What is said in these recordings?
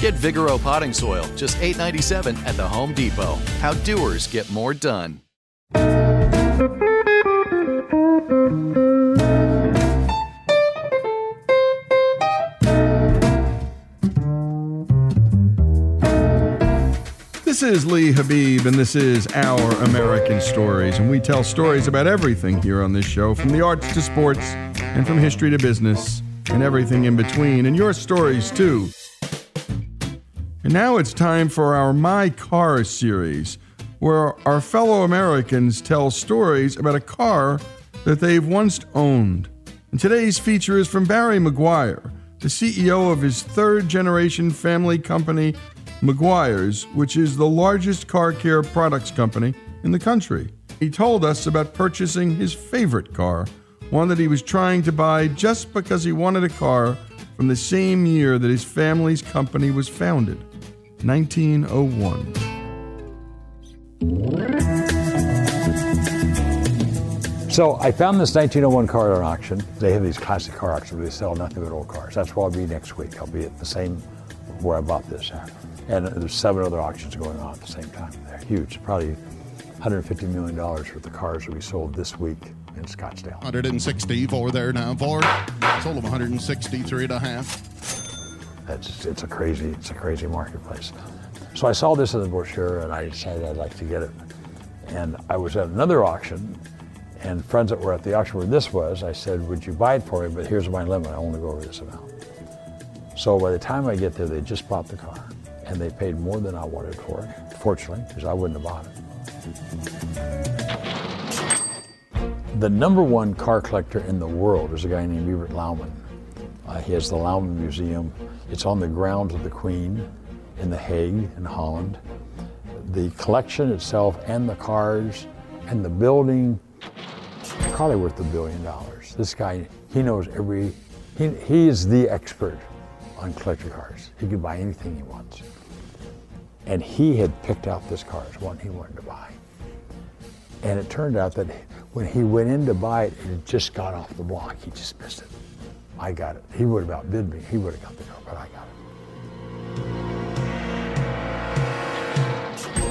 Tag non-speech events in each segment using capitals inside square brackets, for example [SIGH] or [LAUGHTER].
Get Vigoro potting soil, just $8.97 at the Home Depot. How doers get more done. This is Lee Habib, and this is Our American Stories. And we tell stories about everything here on this show from the arts to sports, and from history to business, and everything in between, and your stories too. And now it's time for our My Car series, where our fellow Americans tell stories about a car that they've once owned. And today's feature is from Barry Meguiar, the CEO of his third generation family company, Meguiar's, which is the largest car care products company in the country. He told us about purchasing his favorite car, one that he was trying to buy just because he wanted a car from the same year that his family's company was founded, 1901. So I found this 1901 car at an auction. They have these classic car auctions where they sell nothing but old cars. That's where I'll be next week. I'll be at the same where I bought this at. And there's seven other auctions going on at the same time. They're huge, probably $150 million worth of cars that we sold this week in Scottsdale. 160 for there now for sold them 163 and a half. It's, it's a crazy, it's a crazy marketplace. So I saw this in the brochure and I decided I'd like to get it. And I was at another auction and friends that were at the auction where this was, I said, would you buy it for me? But here's my limit, I only go over this amount. So by the time I get there, they just bought the car and they paid more than I wanted for it, fortunately, because I wouldn't have bought it. The number one car collector in the world is a guy named Hubert Louwman. Uh, he has the Louwman Museum. It's on the grounds of the Queen in The Hague in Holland. The collection itself and the cars and the building, probably worth a billion dollars. This guy, he knows every, he, he is the expert on collector cars. He could buy anything he wants. And he had picked out this car as one he wanted to buy. And it turned out that when he went in to buy it, it just got off the block. He just missed it. I got it. He would have outbid me. He would have got the car, but I got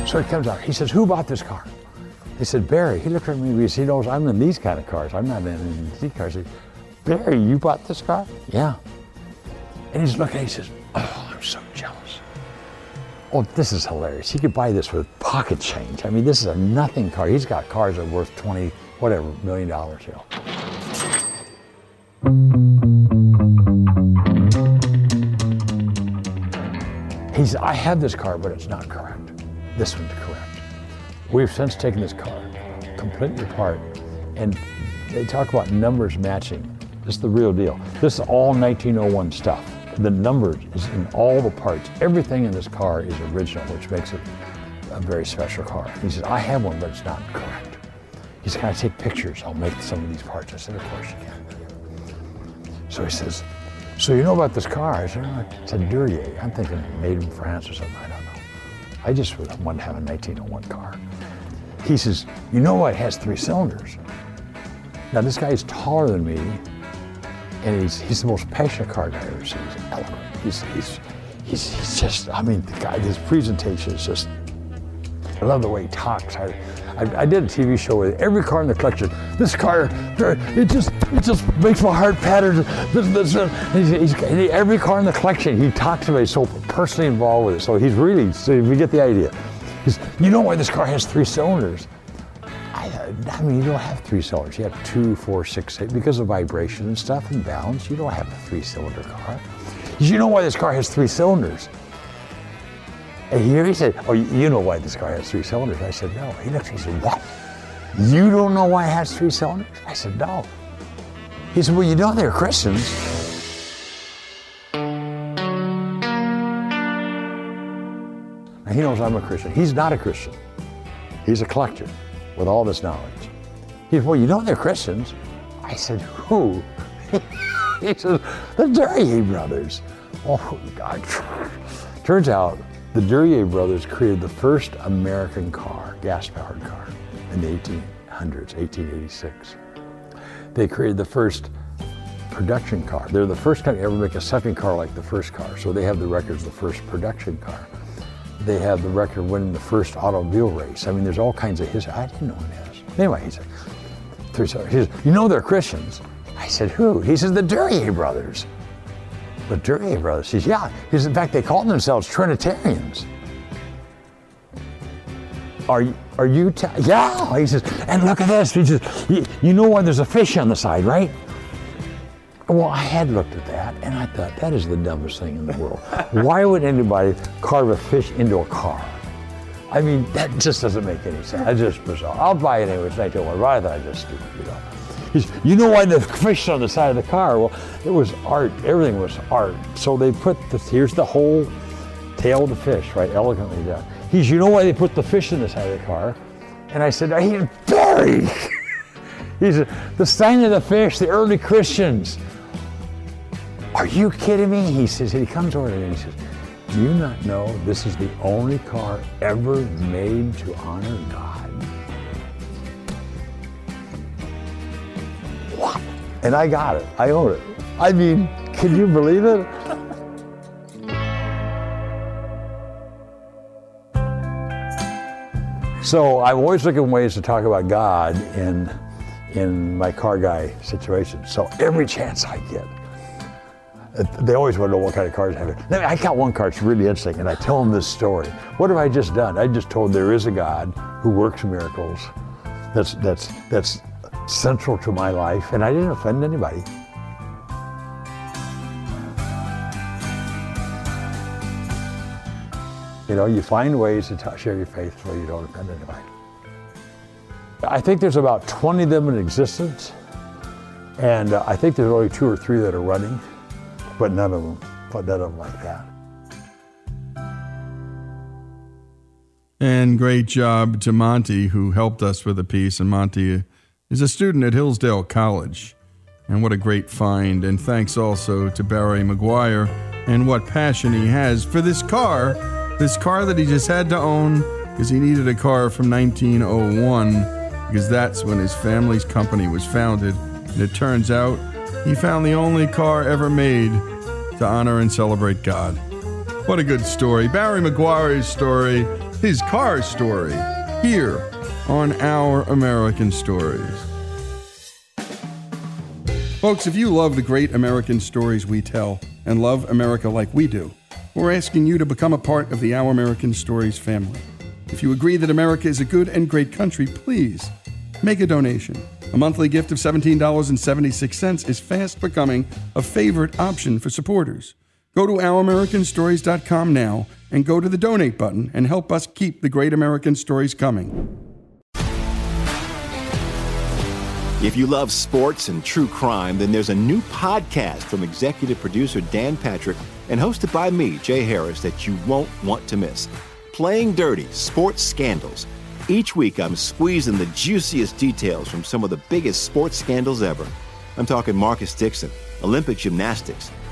it. So he comes out. He says, "Who bought this car?" He said, "Barry." He looked at me he knows I'm in these kind of cars. I'm not in these cars. He, said, Barry, you bought this car? Yeah. And he's looking. He says, "Oh, I'm so jealous." Oh, this is hilarious. He could buy this with pocket change. I mean, this is a nothing car. He's got cars that are worth 20, whatever, million dollars, you know. He's, I have this car, but it's not correct. This one's correct. We've since taken this car completely apart, and they talk about numbers matching. This is the real deal. This is all 1901 stuff. The numbers is in all the parts. Everything in this car is original, which makes it a very special car. He says, I have one, but it's not correct. He said, Can I take pictures? I'll make some of these parts. I said, Of course you can. So he says, So you know about this car? I said, oh, It's a Duryea. I'm thinking made in France or something. I don't know. I just wanted to have a 1901 car. He says, You know what? it has three cylinders? Now, this guy is taller than me, and he's, he's the most passionate car guy I've ever seen. He's eloquent. He's, he's, he's, he's just, I mean, the guy, his presentation is just, I love the way he talks. I, I, I did a TV show with every car in the collection. This car, it just, it just makes my heart patter. This, this, he's, he's, every car in the collection, he talks about it, so personally involved with it. So he's really, so we get the idea. He's, you know why this car has three cylinders? I, I mean, you don't have three cylinders. You have two, four, six, eight. Because of vibration and stuff and balance, you don't have a three-cylinder car. You know why this car has three cylinders? And here he said, oh, you know why this car has three cylinders? I said, no. He looked, he said, what? You don't know why it has three cylinders? I said, no. He said, well, you know they're Christians. Now, he knows I'm a Christian. He's not a Christian. He's a collector with all this knowledge. He said, well, you know they're Christians. I said, who? [LAUGHS] he says, the Duryea brothers. Oh, God. Turns out the Duryea brothers created the first American car, gas-powered car, in the 1800s, 1886. They created the first production car. They're the first company to ever make a second car like the first car. So they have the records of the first production car. They have the record of winning the first automobile race. I mean, there's all kinds of history. I didn't know this. Anyway, he said, he says, you know they're Christians. I said, who? He says, the Duryea brothers. The Duryea brothers. He says, yeah. He says, in fact, they call themselves Trinitarians. Are you, are you, yeah. He says, and look at this. He says, you, you know why there's a fish on the side, right? Well, I had looked at that and I thought, that is the dumbest thing in the world. [LAUGHS] Why would anybody carve a fish into a car? I mean, that just doesn't make any sense. That's just bizarre. I'll buy it anyway. It's 1901. But I thought I just stupid, you know. He's, [LAUGHS] you know why the fish on the side of the car? Well, it was art. Everything was art. So they put the, here's the whole tail of the fish, right, elegantly done. He's, you know why they put the fish in the side of the car? And I said, he's Barry. [LAUGHS] he said, the sign of the fish, the early Christians. Are you kidding me? He says, he comes over to me and he says, Do you not know this is the only car ever made to honor God? And I got it. I own it. I mean, can you believe it? So I'm always looking for ways to talk about God in in my car guy situation. So every chance I get, they always want to know what kind of cars I have. I got one car, it's really interesting, and I tell them this story. What have I just done? I just told there is a God who works miracles. That's that's that's central to my life, and I didn't offend anybody. You know, you find ways to share your faith so you don't offend anybody. I think there's about 20 of them in existence, and uh, I think there's only two or three that are running, but none of them, but none of them like that. And great job to Monty, who helped us with the piece. And Monty is a student at Hillsdale College. And what a great find. And thanks also to Barry Meguiar and what passion he has for this car, this car that he just had to own because he needed a car from 1901, because that's when his family's company was founded. And it turns out he found the only car ever made to honor and celebrate God. What a good story. Barry Meguiar's story his car story, here on Our American Stories. Folks, if you love the great American stories we tell and love America like we do, we're asking you to become a part of the Our American Stories family. If you agree that America is a good and great country, please make a donation. A monthly gift of $17.76 is fast becoming a favorite option for supporters. Go to ouramericanstories.com now and go to the donate button and help us keep the great American stories coming. If you love sports and true crime, then there's a new podcast from executive producer Dan Patrick and hosted by me, Jay Harris, that you won't want to miss. Playing Dirty Sports Scandals. Each week, I'm squeezing the juiciest details from some of the biggest sports scandals ever. I'm talking Marcus Dixon, Olympic gymnastics,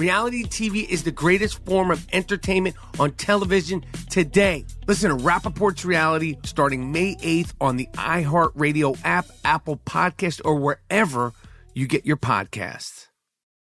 Reality TV is the greatest form of entertainment on television today. Listen to Rapaport's Reality starting May 8th on the iHeartRadio app, Apple Podcast, or wherever you get your podcasts.